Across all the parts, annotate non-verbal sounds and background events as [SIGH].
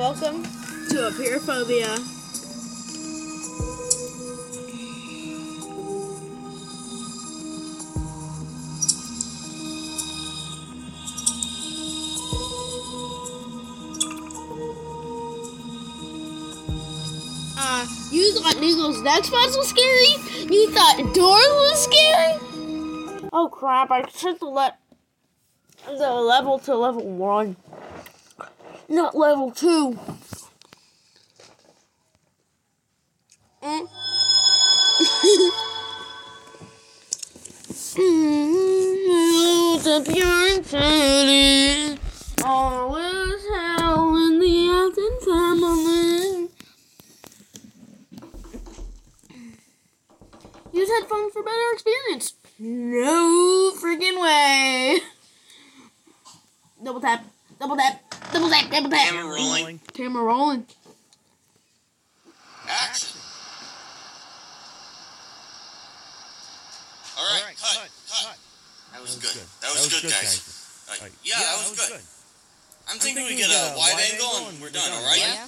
welcome to Apeirophobia. Uh, you thought Needle's next boss was scary? You thought Doors was scary? Oh crap, I set the le- the level to level one. Not level two. Mm. The hell in the family. Use headphones for better experience. No freaking way. Double tap, double tap, double tap, double tap. Camera rolling. Camera rolling. Action. All right, cut, cut. That was good. That was good, guys. Yeah, that was good. I'm thinking we get a wide angle and we're done. All right? Yeah.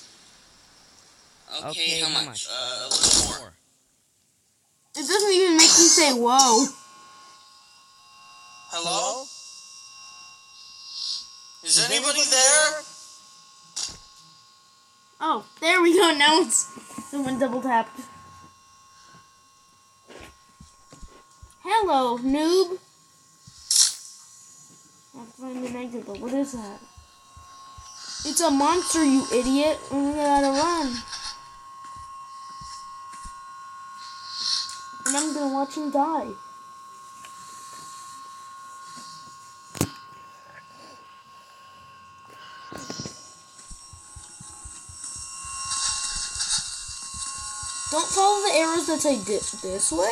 Okay, how much? Uh, a little more. It doesn't even make you say whoa. Hello? Is anybody there? Oh, there we go. Now it's someone double tapped. Hello, noob. I have find an exit, but what is that? It's a monster, you idiot. We gotta run. And I'm gonna watch him die. Don't follow arrows that say di- this way.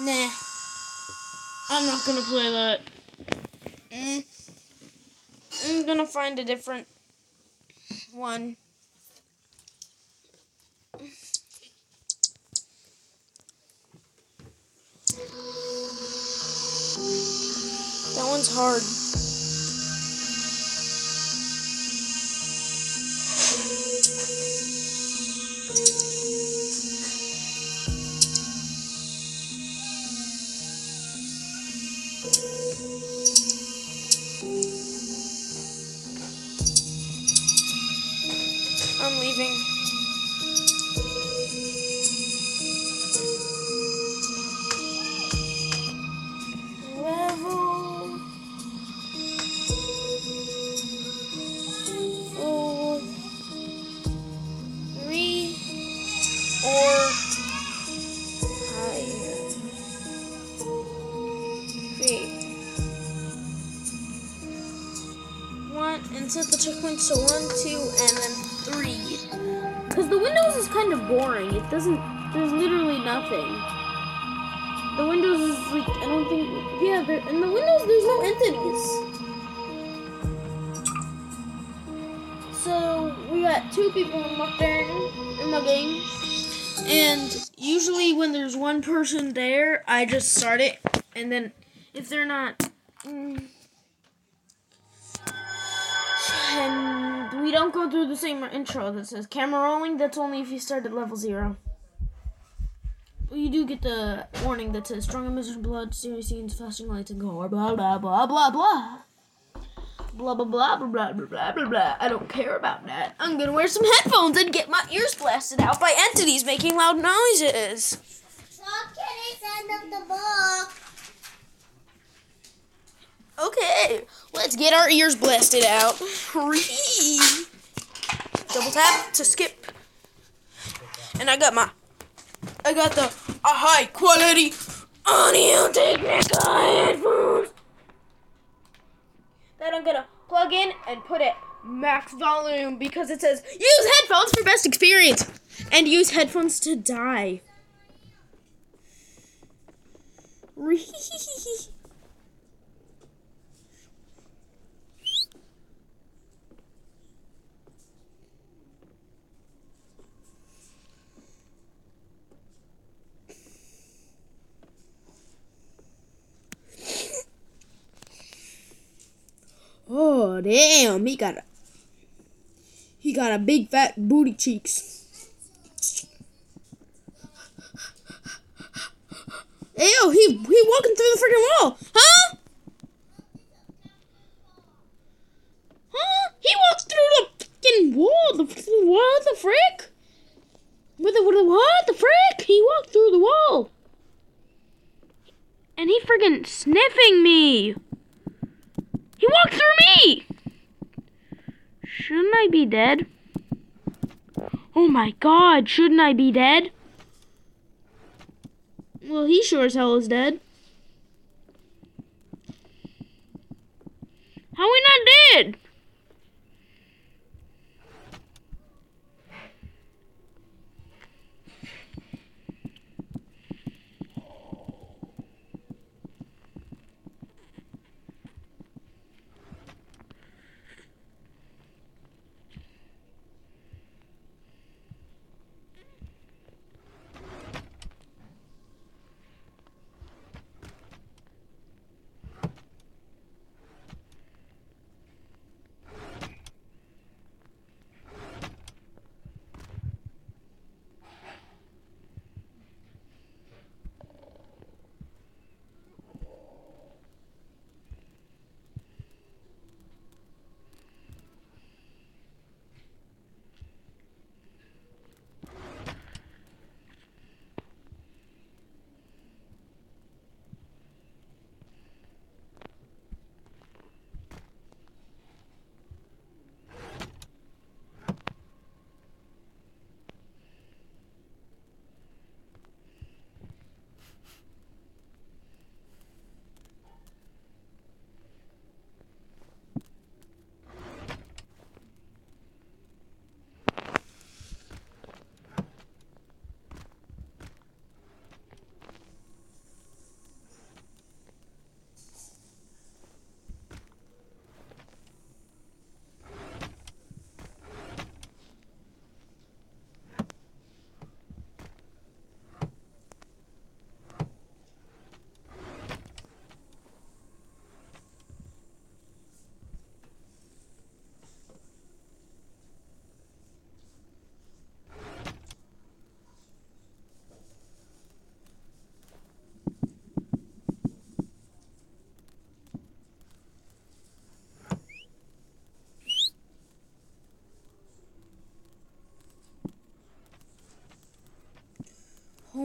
Nah. I'm not gonna play that. Mm. I'm gonna find a different one. That one's hard. To one, two, and then three. Because the Windows is kind of boring. It doesn't, there's literally nothing. The Windows is like, I don't think, yeah, there, in the Windows there's no entities. So, we got two people in my turn, in my game. And usually when there's one person there, I just start it. And then if they're not, mm, don't go through the same intro that says camera rolling. That's only if you start at level zero. But you do get the warning that says strong emissions, blood, serious scenes, flashing lights, and gore. Blah blah blah blah blah. Blah blah blah blah blah blah blah blah. I don't care about that. I'm gonna wear some headphones and get my ears blasted out by entities making loud noises. Mom, can I send them the book? Okay, let's get our ears blasted out. Double tap to skip. And I got my, I got the a high quality Audio Technica headphones that I'm gonna plug in and put at max volume because it says use headphones for best experience and use headphones to die. Damn, he got a he got a big fat booty cheeks. Ew, he he walking through the freaking wall, huh? Huh? He walks through the freaking wall. The, the what the frick? With the, with the what the frick? He walked through the wall, and he freaking sniffing me. He walked through me! I be dead? Oh my god, shouldn't I be dead? Well, he sure as hell is dead.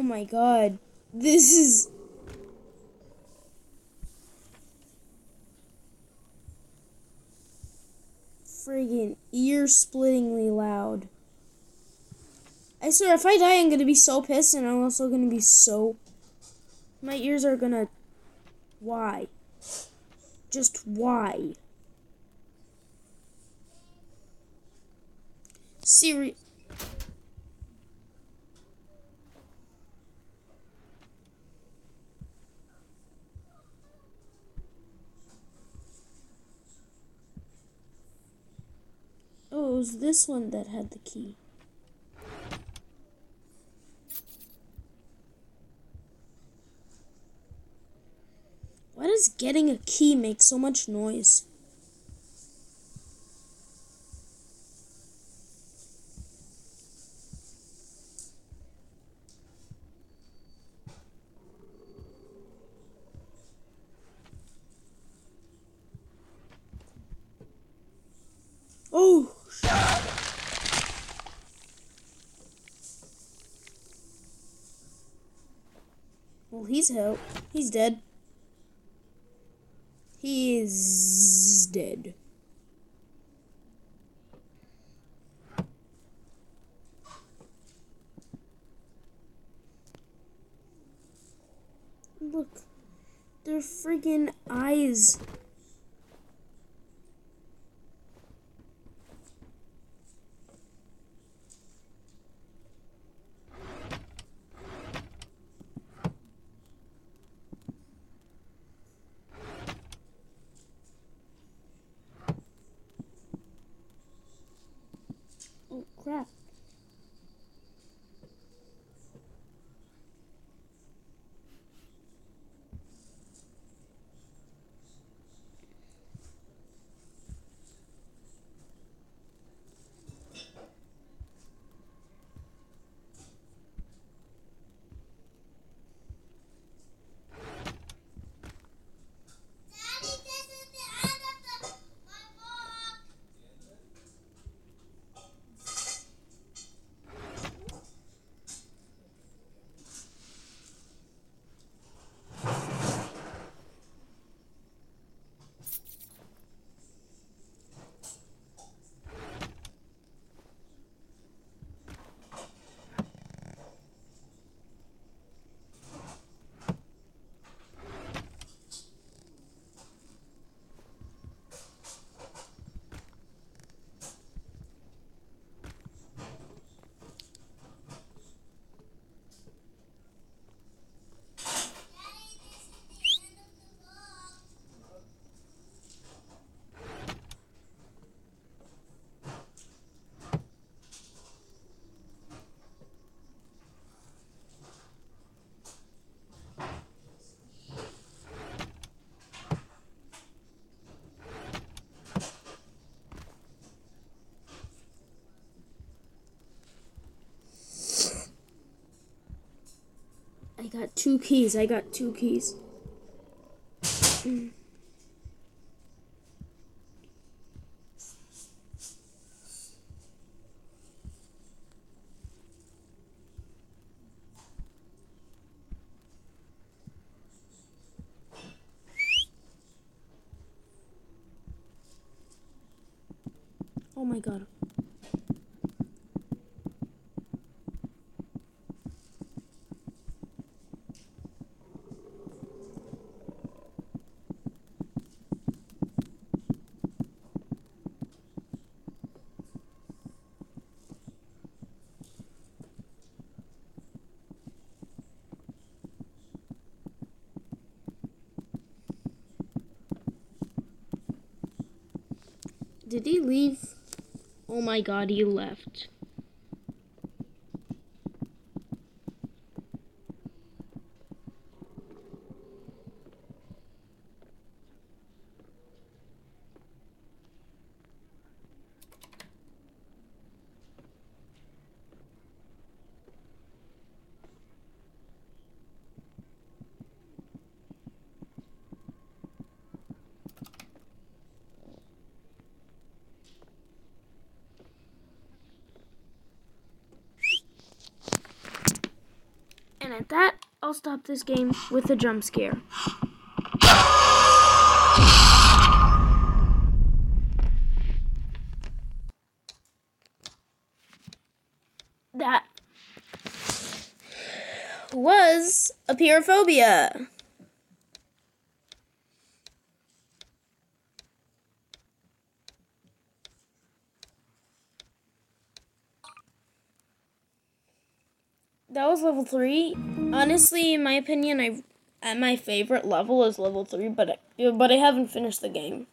My god. This is. Friggin' ear splittingly loud. I swear, if I die, I'm gonna be so pissed, and I'm also gonna be so. My ears are gonna. Why? Just why? Siri. Was this one that had the key. Why does getting a key make so much noise? Oh, Well, he's out. He's dead. He is dead. Look, their friggin' eyes. I got two keys. I got two keys my god. Did he leave? Oh my god, he left. And at that, I'll stop this game with a jump scare. That was a That was level three. Honestly, in my opinion, I at my favorite level is level three, but I, but I haven't finished the game.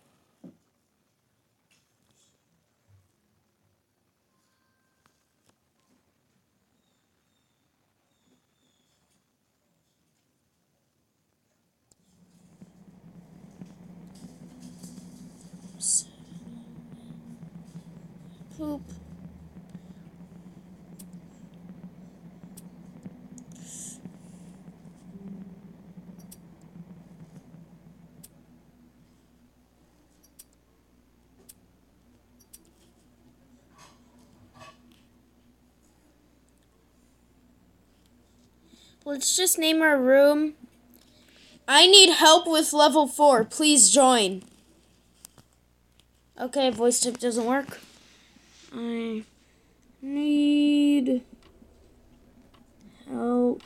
Poop. Let's just name our room. I need help with level 4. Please join. Okay, voice tip doesn't work. I need help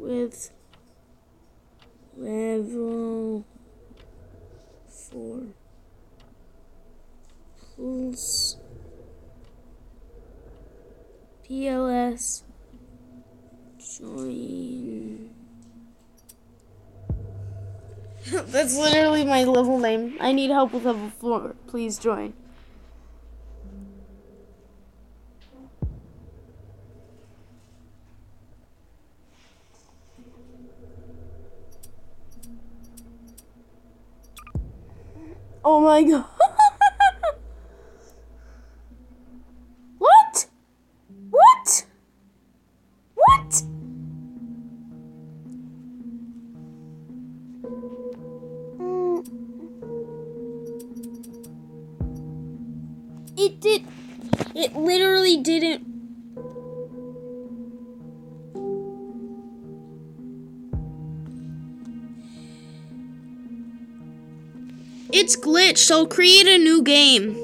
with level 4. Please. PLS join. [LAUGHS] That's literally my level name. I need help with level 4. Please join. Oh my god. It did. It literally didn't. It's glitched, so create a new game.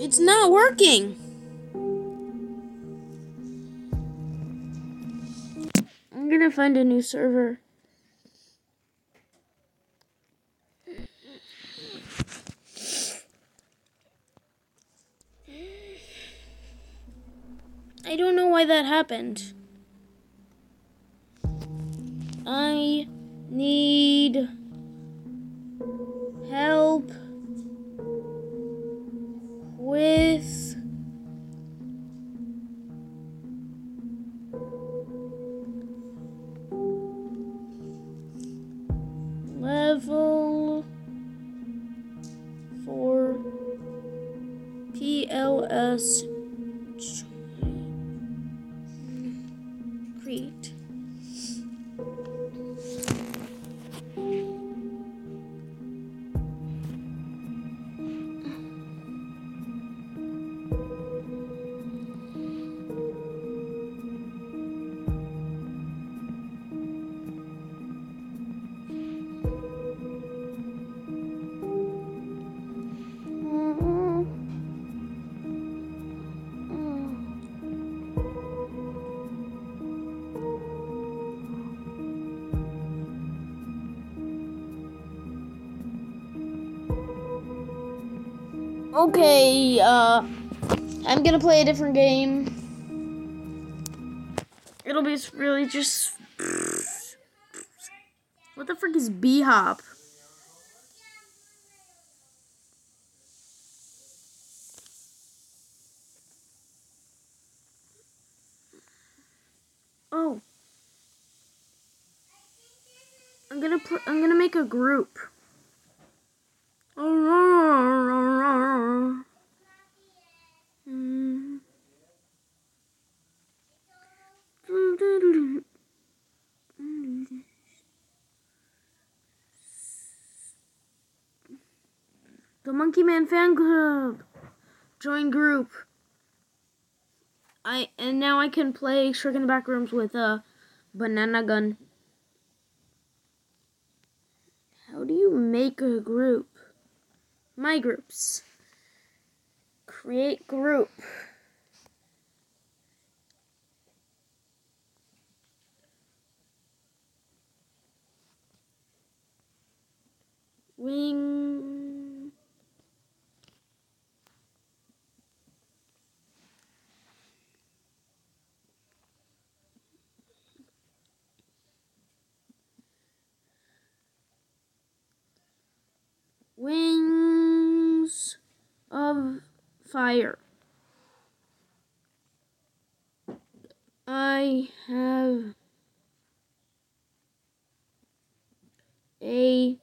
It's not working. I'm gonna find a new server. I don't know why that happened. I need Okay, uh, I'm gonna play a different game. It'll be really just. What the frick is B Hop? Oh. I'm gonna. I'm gonna make a group. Mm. The Monkey Man fan club. Join group. I and now I can play Shrek in the Back Rooms with a banana gun. How do you make a group? My groups. Create group. Wing. Wings of fire. I have a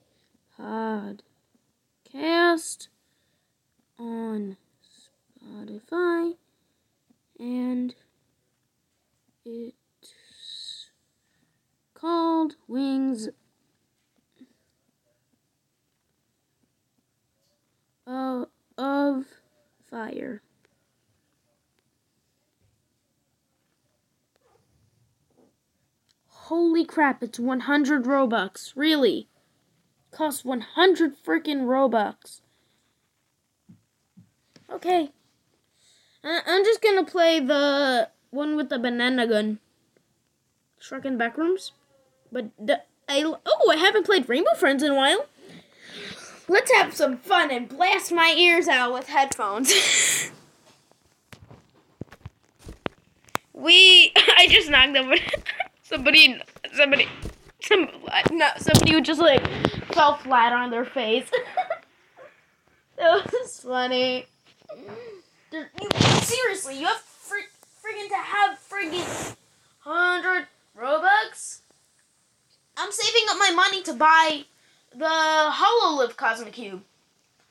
podcast on Spotify and it's called Wings of, of Fire. Holy crap, it's 100 Robux. Really? Costs 100 freaking Robux. Okay. I- I'm just gonna play the one with the banana gun. Shrek in Backrooms. But I, oh, I haven't played Rainbow Friends in a while. Let's have some fun and blast my ears out with headphones. we, [LAUGHS] I just knocked over [LAUGHS] somebody, somebody, some, no, somebody who just like fell flat on their face. [LAUGHS] that was funny. You- seriously, you have fr- friggin' to have friggin' hundred Robux. I'm saving up my money to buy the Hololive Cosmic Cube.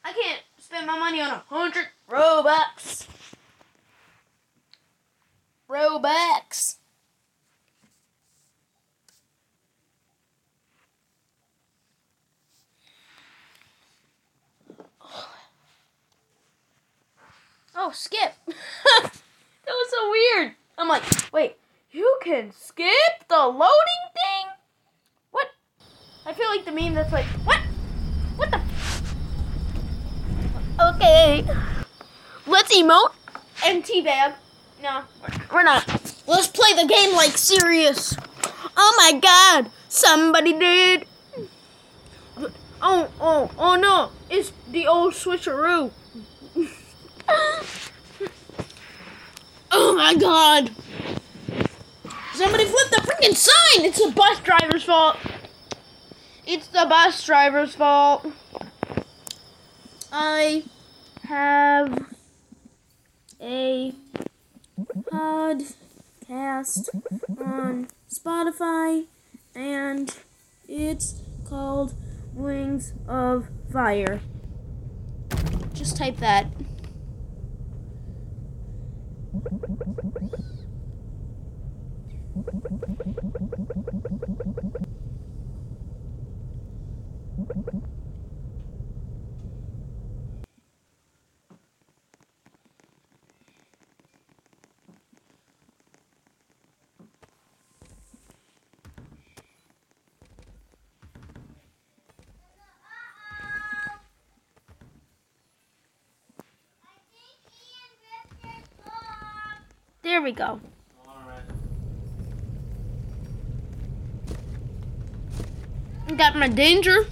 I can't spend my money on a hundred Robux. Robux. Oh, skip. [LAUGHS] that was so weird. I'm like, wait, you can skip the loading thing? Like the meme that's like, what? What the? Okay. Let's emote and teabag. No, we're- we're not. Let's play the game like serious. Oh my god, somebody did. Oh, oh, oh no, it's the old switcheroo. [LAUGHS] oh my god. Somebody flipped the freaking sign! It's the bus driver's fault. It's the bus driver's fault. I have a podcast on Spotify and it's called Wings of Fire. Just type that. We go. Got my danger.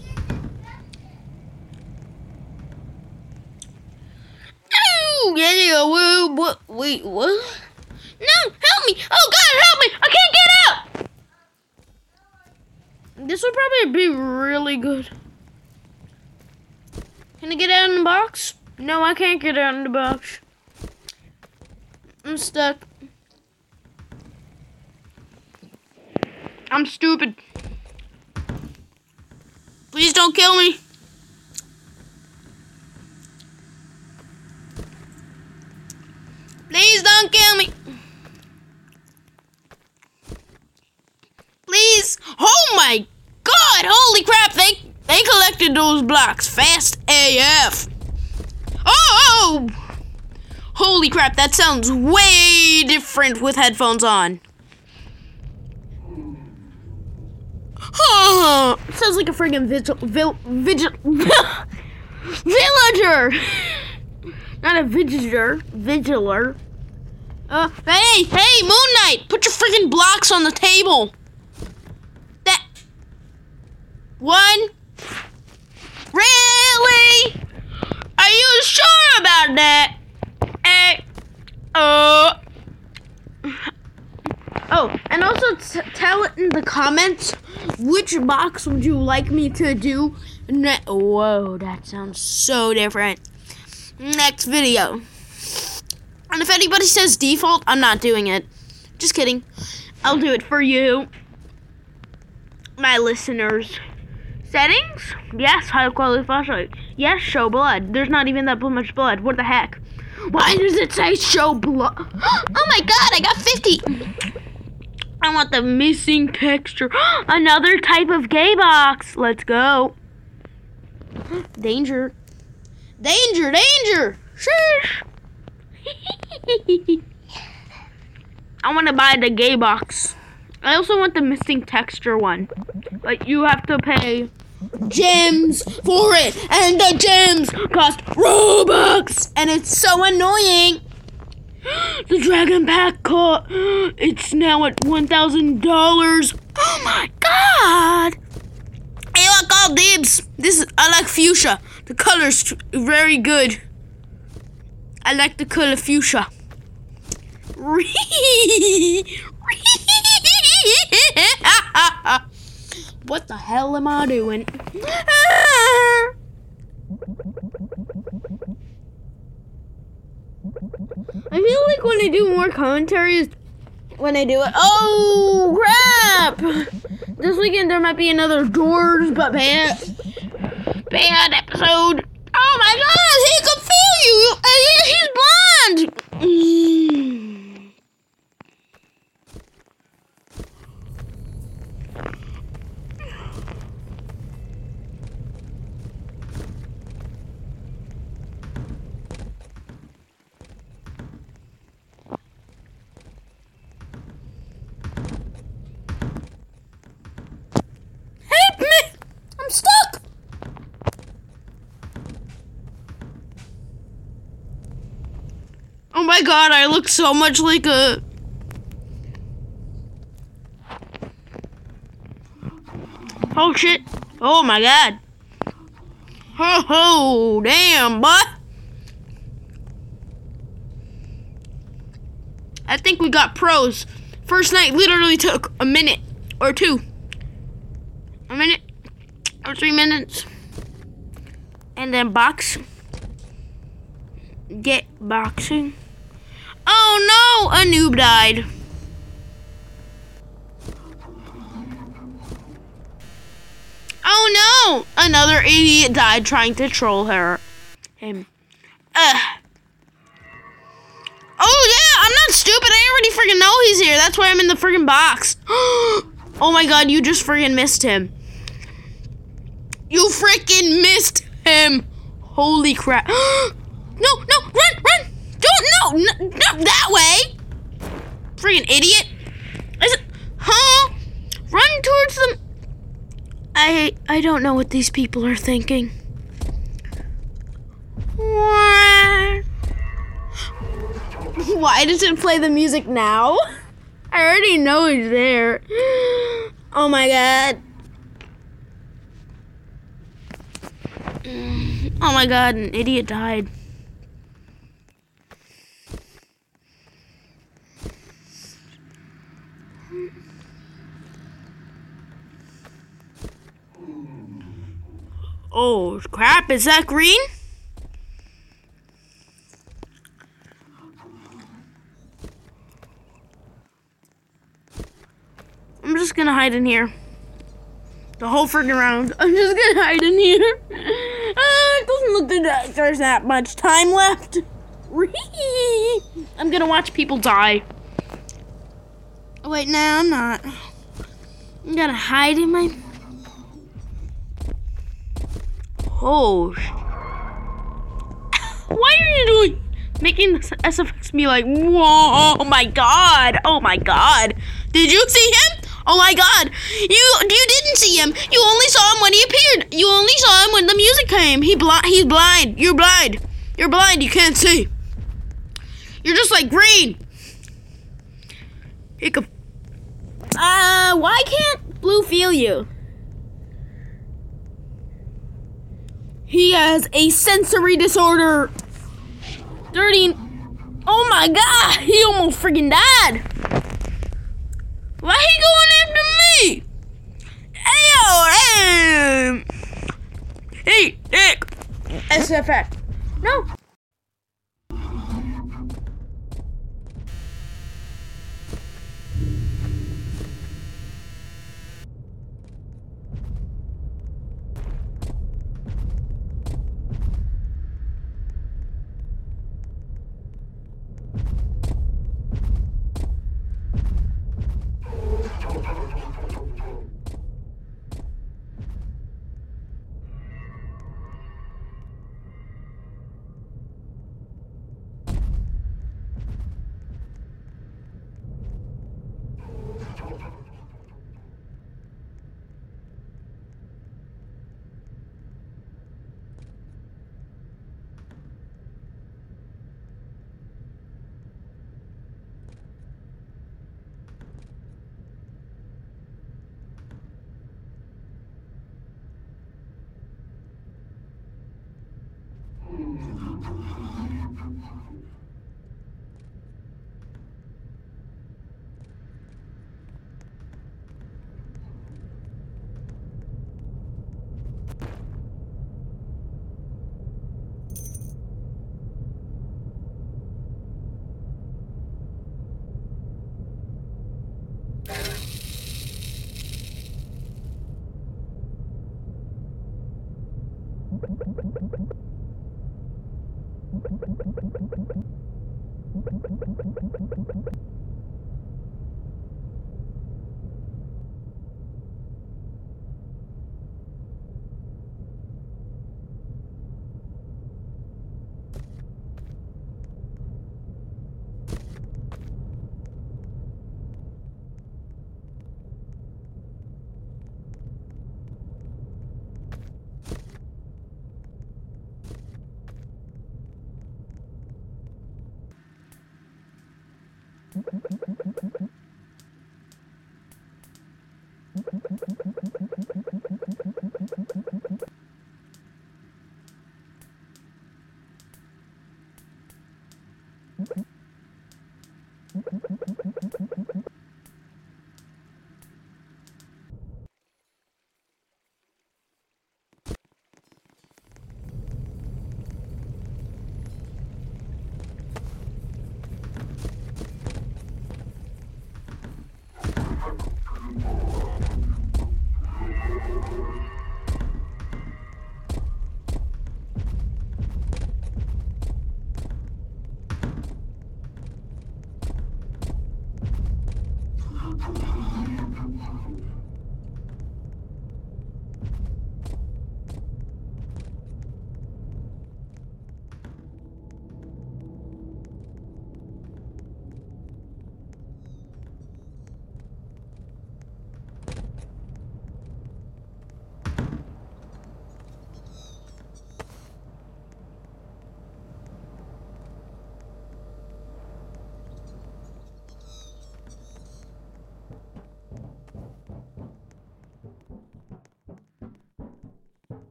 Oh, yeah, yeah, woo, what, wait, what? No, help me! Oh God, help me! I can't get out! This would probably be really good. Can I get out in the box? No, I can't get out in the box. I'm stuck. I'm stupid. Please don't kill me. Please don't kill me. Please. Oh my god. Holy crap. They they collected those blocks fast AF. Oh! Holy crap, that sounds way different with headphones on. Sounds like a friggin' vigil, vil, vigil, [LAUGHS] villager. Not a vigilator, vigiler. Uh, hey, hey, Moon Knight, put your friggin' blocks on the table. That one. Really? Are you sure about that? Eh. Uh. Oh, Oh, and also t- tell it in the comments which box would you like me to do. Ne- Whoa, that sounds so different. Next video. And if anybody says default, I'm not doing it. Just kidding. I'll do it for you, my listeners. Settings? Yes, high quality flashlight. Yes, show blood. There's not even that much blood. What the heck? Why does it say show blood? [GASPS] Oh my god, I got 50! I want the missing texture. [GASPS] Another type of gay box. Let's go. Danger. Danger, danger! Sheesh! [LAUGHS] I want to buy the gay box. I also want the missing texture one. But you have to pay gems for it. And the gems cost Robux. And it's so annoying. [GASPS] The Dragon Pack co- it's now at $1,000. Oh my god. Hey, look, all dibs. This is, I like fuchsia. The color's very good. I like the color fuchsia. [LAUGHS] what the hell am I doing? [LAUGHS] I feel like when I do more commentaries, when I do it, oh crap! This weekend there might be another doors, but bad, bad episode. Oh my god, he can feel you! Uh, He's blind! Help me! I'm stuck! Oh my god, I look so much like a. Oh shit. Oh my god. Oh, damn, boy. I think we got pros. First night literally took a minute or two. A minute or three minutes. And then box. Get boxing. Oh no! A noob died. Oh no! Another idiot died trying to troll her. Him. Ugh. Oh yeah, I'm not stupid. I already freaking know he's here. That's why I'm in the freaking box. [GASPS] oh my god, you just freaking missed him. You freaking missed him. Holy crap. [GASPS] no, no, run, no, no, no that way. Freaking idiot. Is it, huh? Run towards them. I, I don't know what these people are thinking. Why does it play the music now? I already know he's there. Oh my god. Oh my god, an idiot died. Oh crap, is that green? I'm just gonna hide in here. The whole freaking round. I'm just gonna hide in here. Uh, [LAUGHS] it doesn't look like there's that much time left. [LAUGHS] I'm gonna watch people die. Oh, wait, no, I'm not. I'm gonna hide in my. Oh. Why are you doing? Making the SFX be like, whoa, oh my god, oh my god. Did you see him? Oh my god! You you didn't see him. You only saw him when he appeared. You only saw him when the music came. He blind. He's blind. You're blind. You're blind. You can't see. You're just like green. Could. Uh, why can't Blue feel you? He has a sensory disorder. Dirty. Oh my god! He almost freaking died. Why he going after me? Ayo, hey, Dick. SFX. No. やった!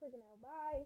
for now. Bye.